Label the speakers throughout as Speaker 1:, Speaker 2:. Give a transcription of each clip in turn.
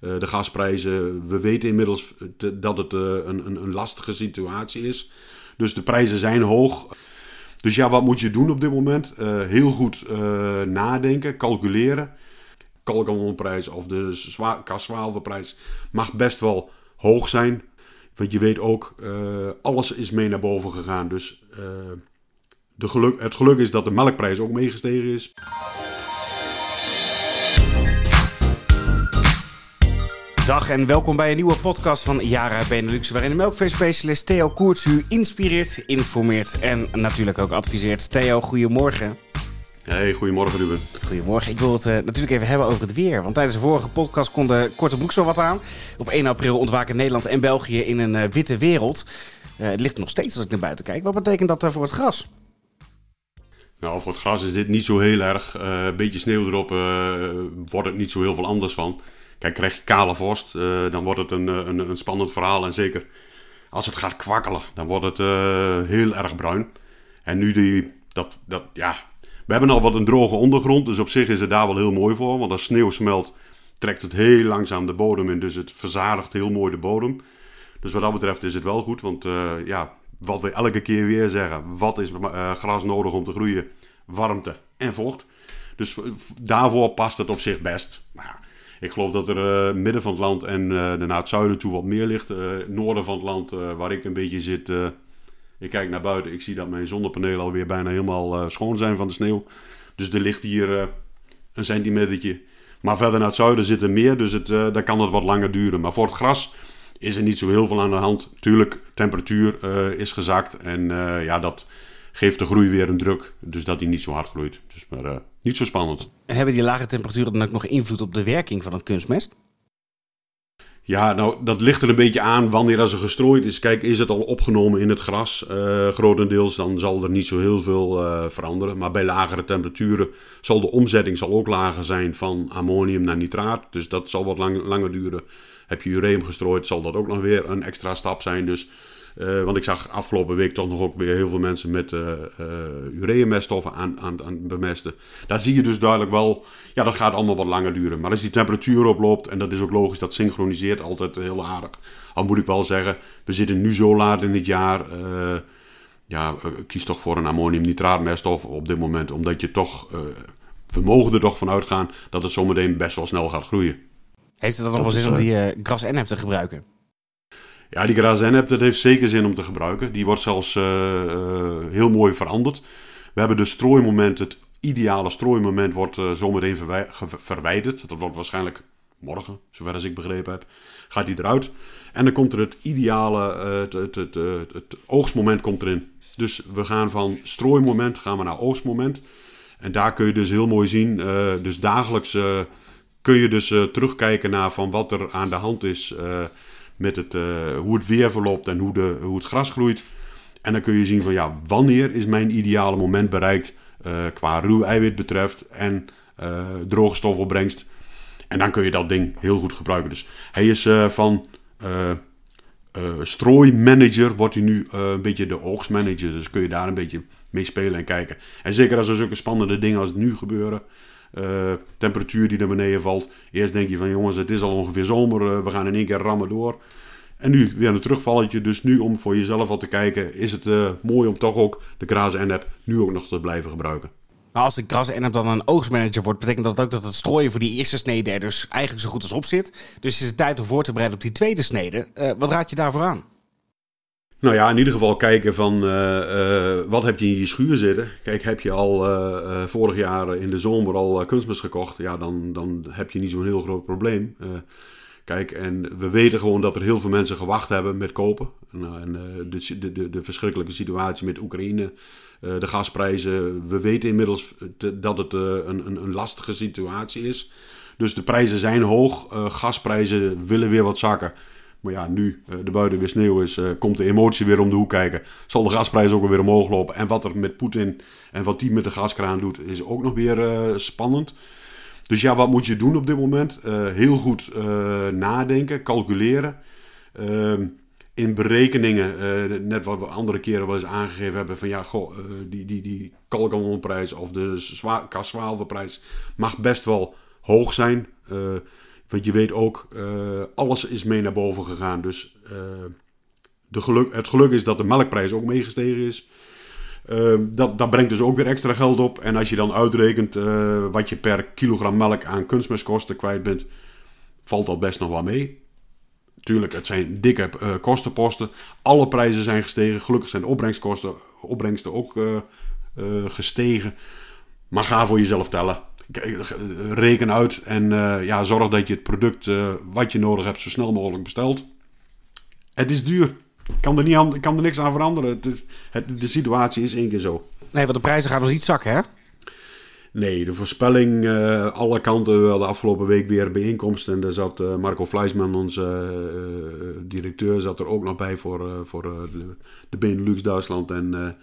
Speaker 1: de gasprijzen, we weten inmiddels dat het een, een, een lastige situatie is. Dus de prijzen zijn hoog. Dus ja, wat moet je doen op dit moment? heel goed nadenken, calculeren. Kalkonprijs of de kaswaalverprijs mag best wel hoog zijn. Want je weet ook, alles is mee naar boven gegaan. Dus de geluk, het geluk is dat de melkprijs ook meegestegen is.
Speaker 2: Dag en welkom bij een nieuwe podcast van Yara Benelux, waarin de melkveespecialist Theo Koerts u inspireert, informeert en natuurlijk ook adviseert. Theo, goedemorgen.
Speaker 1: Hey, goedemorgen Ruben.
Speaker 2: Goedemorgen. Ik wil het uh, natuurlijk even hebben over het weer. Want tijdens de vorige podcast kon de korte broek zo wat aan. Op 1 april ontwaken Nederland en België in een uh, witte wereld. Uh, het ligt nog steeds als ik naar buiten kijk. Wat betekent dat voor het gras?
Speaker 1: Nou, voor het gras is dit niet zo heel erg. een beetje sneeuw erop wordt het niet zo heel veel anders van. Kijk, krijg je kale vorst, dan wordt het een, een, een, spannend verhaal. En zeker als het gaat kwakkelen, dan wordt het heel erg bruin. En nu die, dat, dat, ja, we hebben al wat een droge ondergrond, dus op zich is het daar wel heel mooi voor. Want als sneeuw smelt, trekt het heel langzaam de bodem in. Dus het verzadigt heel mooi de bodem. Dus wat dat betreft is het wel goed. Want ja, wat we elke keer weer zeggen, wat is gras nodig om te groeien? Warmte en vocht. Dus daarvoor past het op zich best. Maar ja, ik geloof dat er uh, midden van het land en naar het zuiden toe wat meer ligt. noorden van het land, waar ik een beetje zit, ik kijk naar buiten, ik zie dat mijn zonnepanelen alweer bijna helemaal schoon zijn van de sneeuw. Dus er ligt hier een centimetertje. Maar verder naar het zuiden zit er meer, dus het, dan kan het wat langer duren. Maar voor het gras is er niet zo heel veel aan de hand. Tuurlijk, temperatuur is gezakt en ja, dat geeft de groei weer een druk. Dus dat die niet zo hard groeit. Dus maar niet zo spannend.
Speaker 2: En hebben die lage temperaturen dan ook nog invloed op de werking van het kunstmest?
Speaker 1: Ja, nou, dat ligt er een beetje aan wanneer als er gestrooid is. Kijk, is het al opgenomen in het gras, uh, grotendeels, dan zal er niet zo heel veel uh, veranderen. Maar bij lagere temperaturen zal de omzetting zal ook lager zijn van ammonium naar nitraat. Dus dat zal wat lang, langer duren. Heb je ureum gestrooid, zal dat ook nog weer een extra stap zijn. Dus uh, want ik zag afgelopen week toch nog ook weer heel veel mensen met uh, uh, ureameststoffen aan, aan, aan bemesten. Daar zie je dus duidelijk wel, ja, dat gaat allemaal wat langer duren. Maar als die temperatuur oploopt, en dat is ook logisch, dat synchroniseert altijd heel aardig. Al moet ik wel zeggen, we zitten nu zo laat in het jaar. ja, kies toch voor een ammoniumnitraatmeststof op dit moment, omdat je toch, we mogen er toch van uitgaan dat het zometeen best wel snel gaat groeien.
Speaker 2: Heeft het dan nog wel zin om die gras en te gebruiken?
Speaker 1: Ja, die Grazenep, dat heeft zeker zin om te gebruiken. Die wordt zelfs uh, uh, heel mooi veranderd. We hebben de strooimoment, het ideale strooimoment, wordt uh, zometeen verwijderd. Dat wordt waarschijnlijk morgen, zover als ik begrepen heb, gaat die eruit. En dan komt er het ideale, het, het, het, het, oogstmoment komt erin. Dus we gaan van strooimoment gaan we naar oogstmoment. En daar kun je dus heel mooi zien, dus dagelijks kun je dus terugkijken naar van wat er aan de hand is met het, uh, hoe het weer verloopt en hoe, de, hoe het gras groeit. En dan kun je zien van ja, wanneer is mijn ideale moment bereikt uh, qua ruw eiwit betreft en uh, droge stofopbrengst. En dan kun je dat ding heel goed gebruiken. Dus hij is van strooimanager, wordt hij nu een beetje de oogstmanager. Dus kun je daar een beetje mee spelen en kijken. En zeker als er zulke spannende dingen als het nu gebeuren, uh, temperatuur die naar beneden valt. Eerst denk je van jongens, het is al ongeveer zomer, uh, we gaan in één keer rammen door. En nu weer een terugvalletje. Dus nu om voor jezelf al te kijken, is het uh, mooi om toch ook de Grazen NAP nu ook nog te blijven gebruiken.
Speaker 2: Maar als de Grazen NAP dan een oogstmanager wordt, betekent dat ook dat het strooien voor die eerste snede er dus eigenlijk zo goed als op zit. Dus is het tijd om voor te bereiden op die tweede snede. wat raad je daarvoor aan?
Speaker 1: Nou ja, in ieder geval kijken van uh, uh, wat heb je in je schuur zitten. Kijk, heb je al uh, vorig jaar in de zomer al kunstmest gekocht, ja, dan, dan heb je niet zo'n heel groot probleem. kijk, en we weten gewoon dat er heel veel mensen gewacht hebben met kopen. Nou, de, de, de, verschrikkelijke situatie met Oekraïne, de gasprijzen. We weten inmiddels dat het een, een, een, lastige situatie is. Dus de prijzen zijn hoog, gasprijzen willen weer wat zakken. Maar ja, nu uh, de buiten weer sneeuw is, uh, komt de emotie weer om de hoek kijken. Zal de gasprijs ook weer omhoog lopen. En wat er met Poetin en wat die met de gaskraan doet, is ook nog weer uh, spannend. Dus ja, wat moet je doen op dit moment? heel goed nadenken, calculeren. Ehm, in berekeningen, net wat we andere keren wel eens aangegeven hebben, van ja, goh, die, die, die kalkonprijs of de kaswaalverprijs mag best wel hoog zijn. Want je weet ook, alles is mee naar boven gegaan. Dus de geluk, het geluk is dat de melkprijs ook meegestegen is. dat, dat brengt dus ook weer extra geld op. En als je dan uitrekent wat je per kilogram melk aan kunstmestkosten kwijt bent, valt dat best nog wel mee. Tuurlijk, het zijn dikke kostenposten. Alle prijzen zijn gestegen. Gelukkig zijn de opbrengstkosten, opbrengsten ook gestegen. Maar ga voor jezelf tellen. Reken uit en ja, zorg dat je het product wat je nodig hebt zo snel mogelijk bestelt. Het is duur. Ik kan er, niet aan, kan er niks aan veranderen. Het is, het, de situatie is één keer zo.
Speaker 2: Nee, want de prijzen gaan nog niet zakken, hè?
Speaker 1: Nee, de voorspelling, uh, alle kanten, wel de afgelopen week weer bijeenkomst. En daar zat uh, Marco Fleisman, onze uh, directeur, zat er ook nog bij voor, voor de, de Benelux, Duitsland en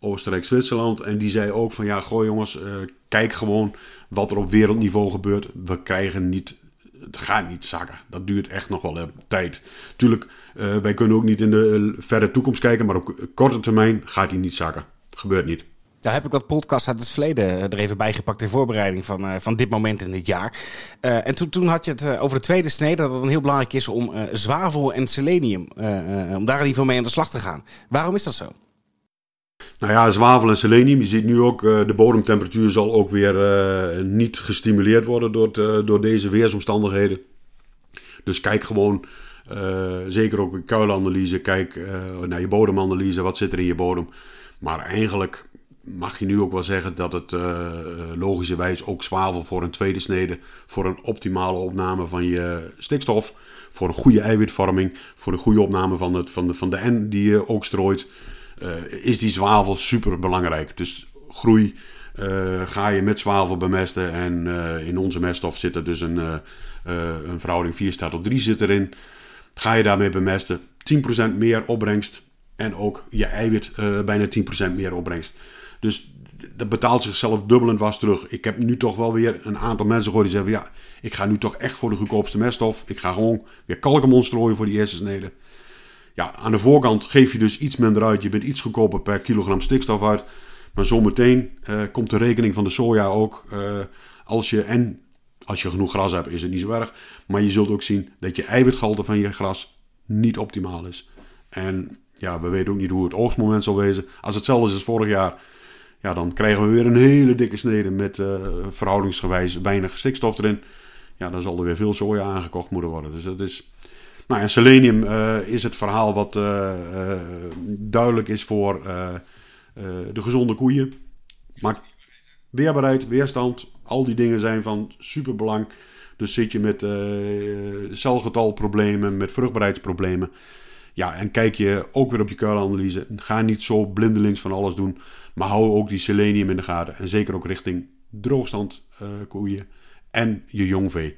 Speaker 1: Oostenrijk, Zwitserland. En die zei ook van ja, goh jongens, kijk gewoon wat er op wereldniveau gebeurt. We krijgen niet, het gaat niet zakken. Dat duurt echt nog wel een tijd. Tuurlijk, wij kunnen ook niet in de verre toekomst kijken, maar op korte termijn gaat hij niet zakken. Gebeurt niet.
Speaker 2: Daar heb ik wat podcasts uit het verleden eh, er even bijgepakt in voorbereiding van, van dit moment in het jaar. En toen, toen had je het over de tweede snede, dat het een heel belangrijk is om zwavel en selenium, om daar in ieder geval mee aan de slag te gaan. Waarom is dat zo?
Speaker 1: Nou ja, zwavel en selenium. Je ziet nu ook, de bodemtemperatuur zal ook weer niet gestimuleerd worden door, door deze weersomstandigheden. Dus kijk gewoon, zeker ook een kuilanalyse, kijk naar je bodemanalyse, wat zit er in je bodem. Maar eigenlijk mag je nu ook wel zeggen dat het uh, logischerwijs ook zwavel voor een tweede snede, voor een optimale opname van je stikstof, voor een goede eiwitvorming, voor een goede opname van, het, van, de, van de N die je ook strooit, is die zwavel super belangrijk. Dus groei uh, ga je met zwavel bemesten en in onze meststof zit er dus een, een verhouding 4 staat op 3 zit erin. Ga je daarmee bemesten, 10% meer opbrengst en ook je eiwit bijna 10% meer opbrengst. Dus dat betaalt zichzelf dubbel en was terug. Ik heb nu toch wel weer een aantal mensen gehoord die zeggen: ja, ik ga nu toch echt voor de goedkoopste meststof. Ik ga gewoon weer kalkemon strooien voor die eerste snede. Ja, aan de voorkant geef je dus iets minder uit. Je bent iets goedkoper per kilogram stikstof uit. Maar zometeen uh, komt de rekening van de soja ook. Uh, als je, en als je genoeg gras hebt, is het niet zo erg. Maar je zult ook zien dat je eiwitgehalte van je gras niet optimaal is. En ja, we weten ook niet hoe het oogstmoment zal wezen. Als hetzelfde is als vorig jaar, ja, dan krijgen we weer een hele dikke snede met uh, verhoudingsgewijs weinig stikstof erin. Ja, dan zal er weer veel soja aangekocht moeten worden. Dus dat is. Nou, en selenium uh, is het verhaal wat uh, duidelijk is voor de gezonde koeien. Maar weerbaarheid, weerstand, al die dingen zijn van superbelang. Dus zit je met celgetalproblemen, met vruchtbaarheidsproblemen. Ja, en kijk je ook weer op je kuilanalyse. Ga niet zo blindelings van alles doen. Maar hou ook die selenium in de gaten. En zeker ook richting droogstand koeien en je jongvee.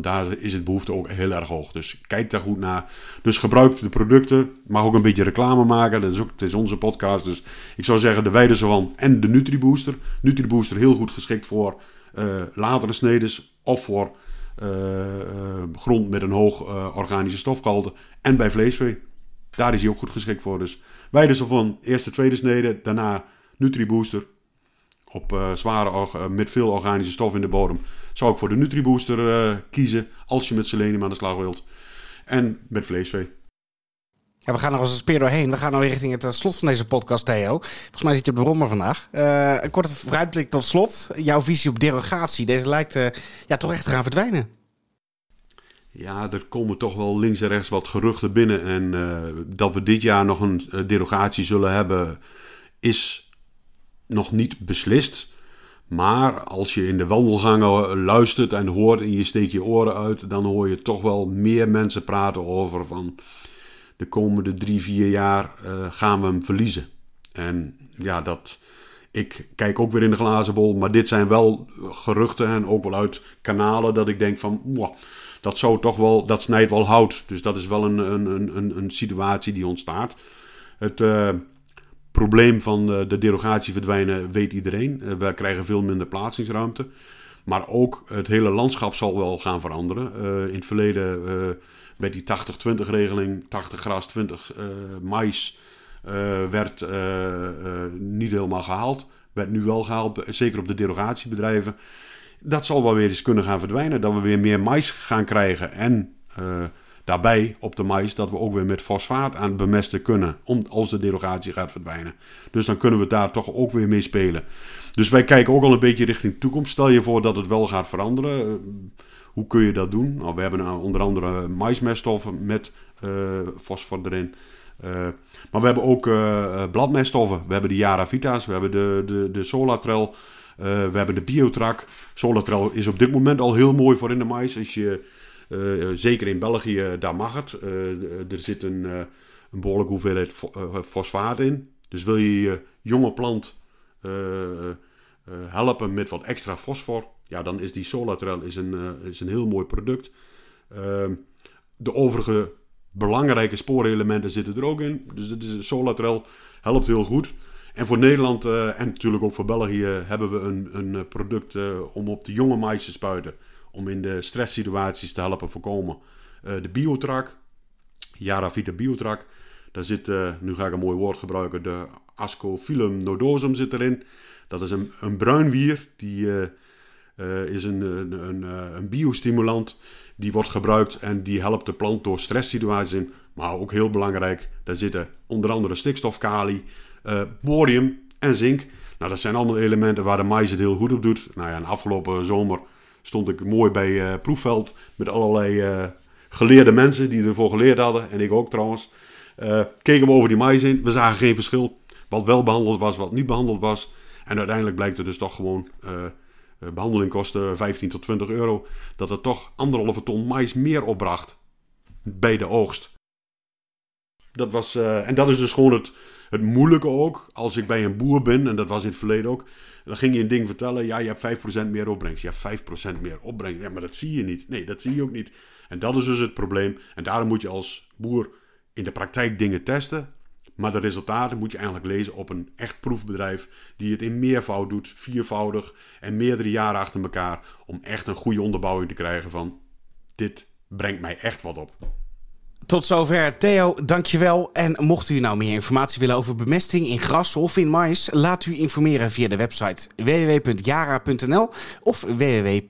Speaker 1: Daar is het behoefte ook heel erg hoog. Dus kijk daar goed naar. Dus gebruik de producten. Mag ook een beetje reclame maken. Dat is ook, het is onze podcast. Dus ik zou zeggen de Weidesavan en de Nutribooster. Nutribooster heel goed geschikt voor uh, latere snedes. Of voor uh, grond met een hoog organische stofgehalte. En bij vleesvee. Daar is hij ook goed geschikt voor. Dus Weidesavan eerste, tweede snede. Daarna Nutribooster. Op uh, zware, uh, met veel organische stof in de bodem. Zou ik voor de Nutribooster uh, kiezen als je met selenium aan de slag wilt. En met vleesvee.
Speaker 2: Ja, we gaan er als een speer doorheen. We gaan nou richting het slot van deze podcast, Theo. Volgens mij zit je op de brommer vandaag. een korte vooruitblik tot slot. Jouw visie op derogatie. Deze lijkt ja, toch echt te gaan verdwijnen.
Speaker 1: Ja, er komen toch wel links en rechts wat geruchten binnen. En dat we dit jaar nog een derogatie zullen hebben, is nog niet beslist. Maar als je in de wandelgangen luistert en hoort en je steekt je oren uit, dan hoor je toch wel meer mensen praten over van de komende drie, vier jaar uh, gaan we hem verliezen. En ja, dat. Ik kijk ook weer in de glazen bol, maar dit zijn wel geruchten en ook wel uit kanalen dat ik denk van, dat zou toch wel, dat snijdt wel hout. Dus dat is wel een, een, een, een situatie die ontstaat. Het, uh, probleem van de derogatie verdwijnen weet iedereen. Eh, we krijgen veel minder plaatsingsruimte. Maar ook het hele landschap zal wel gaan veranderen. Uh, in het verleden uh, met die 80-20 regeling, 80 gras, 20 uh, mais, werd niet helemaal gehaald. Werd nu wel gehaald, zeker op de derogatiebedrijven. dat zal wel weer eens kunnen gaan verdwijnen. Dat we weer meer mais gaan krijgen. En daarbij op de mais dat we ook weer met fosfaat aan het bemesten kunnen. Om, als de derogatie gaat verdwijnen. Dus dan kunnen we daar toch ook weer mee spelen. Dus wij kijken ook al een beetje richting toekomst. Stel je voor dat het wel gaat veranderen. Uh, hoe kun je dat doen? Nou, we hebben nou onder andere maismeststoffen met uh, fosfor erin. Maar we hebben ook bladmeststoffen. We hebben de Yara Vita's, we hebben de, de, de Solatrel, we hebben de Biotrac. Solatrel is op dit moment al heel mooi voor in de mais. Als je, zeker in België, daar mag het. er zit een, een behoorlijke hoeveelheid fosfaat in. Dus wil je je jonge plant helpen met wat extra fosfor, ja, dan is die Solatrel is een, is een heel mooi product. Ehm, de overige belangrijke spoorelementen zitten er ook in. Dus is Solatrel helpt heel goed. En voor Nederland en natuurlijk ook voor België hebben we een, een eh, product om op de jonge mais te spuiten. Om in de stresssituaties te helpen voorkomen. Uh, de Biotrac, Yaravita Biotrac. Daar zit, nu ga ik een mooi woord gebruiken, de Ascophyllum nodosum zit erin. Dat is een, een bruin wier, die is een, een, een, een biostimulant die wordt gebruikt en die helpt de plant door stresssituaties in. Maar ook heel belangrijk, daar zitten onder andere stikstof, kali, uh, borium en zink. Nou, dat zijn allemaal elementen waar de mais het heel goed op doet. Nou ja, en afgelopen zomer stond ik mooi bij uh, Proefveld met allerlei uh, geleerde mensen die ervoor geleerd hadden. En ik ook trouwens. keken we over die mais in. We zagen geen verschil. Wat wel behandeld was, wat niet behandeld was. En uiteindelijk blijkt er dus toch gewoon eh, behandeling kostte 15 tot 20 euro, dat het toch anderhalve ton mais meer opbracht bij de oogst. Dat was, uh, en dat is dus gewoon het, het moeilijke ook. Als ik bij een boer ben, en dat was in het verleden ook, dan ging je een ding vertellen. Ja, je hebt 5% meer opbrengst. Je hebt 5% meer opbrengst. Ja, maar dat zie je niet. Nee, dat zie je ook niet. En dat is dus het probleem. En daarom moet je als boer in de praktijk dingen testen. Maar de resultaten moet je eigenlijk lezen op een echt proefbedrijf die het in meervoud doet, viervoudig en meerdere jaren achter elkaar, om echt een goede onderbouwing te krijgen van dit brengt mij echt wat op.
Speaker 2: Tot zover. Theo, dankjewel. En mocht u nou meer informatie willen over bemesting in gras of in mais, laat u informeren via de website www.jara.nl of www.jara.be.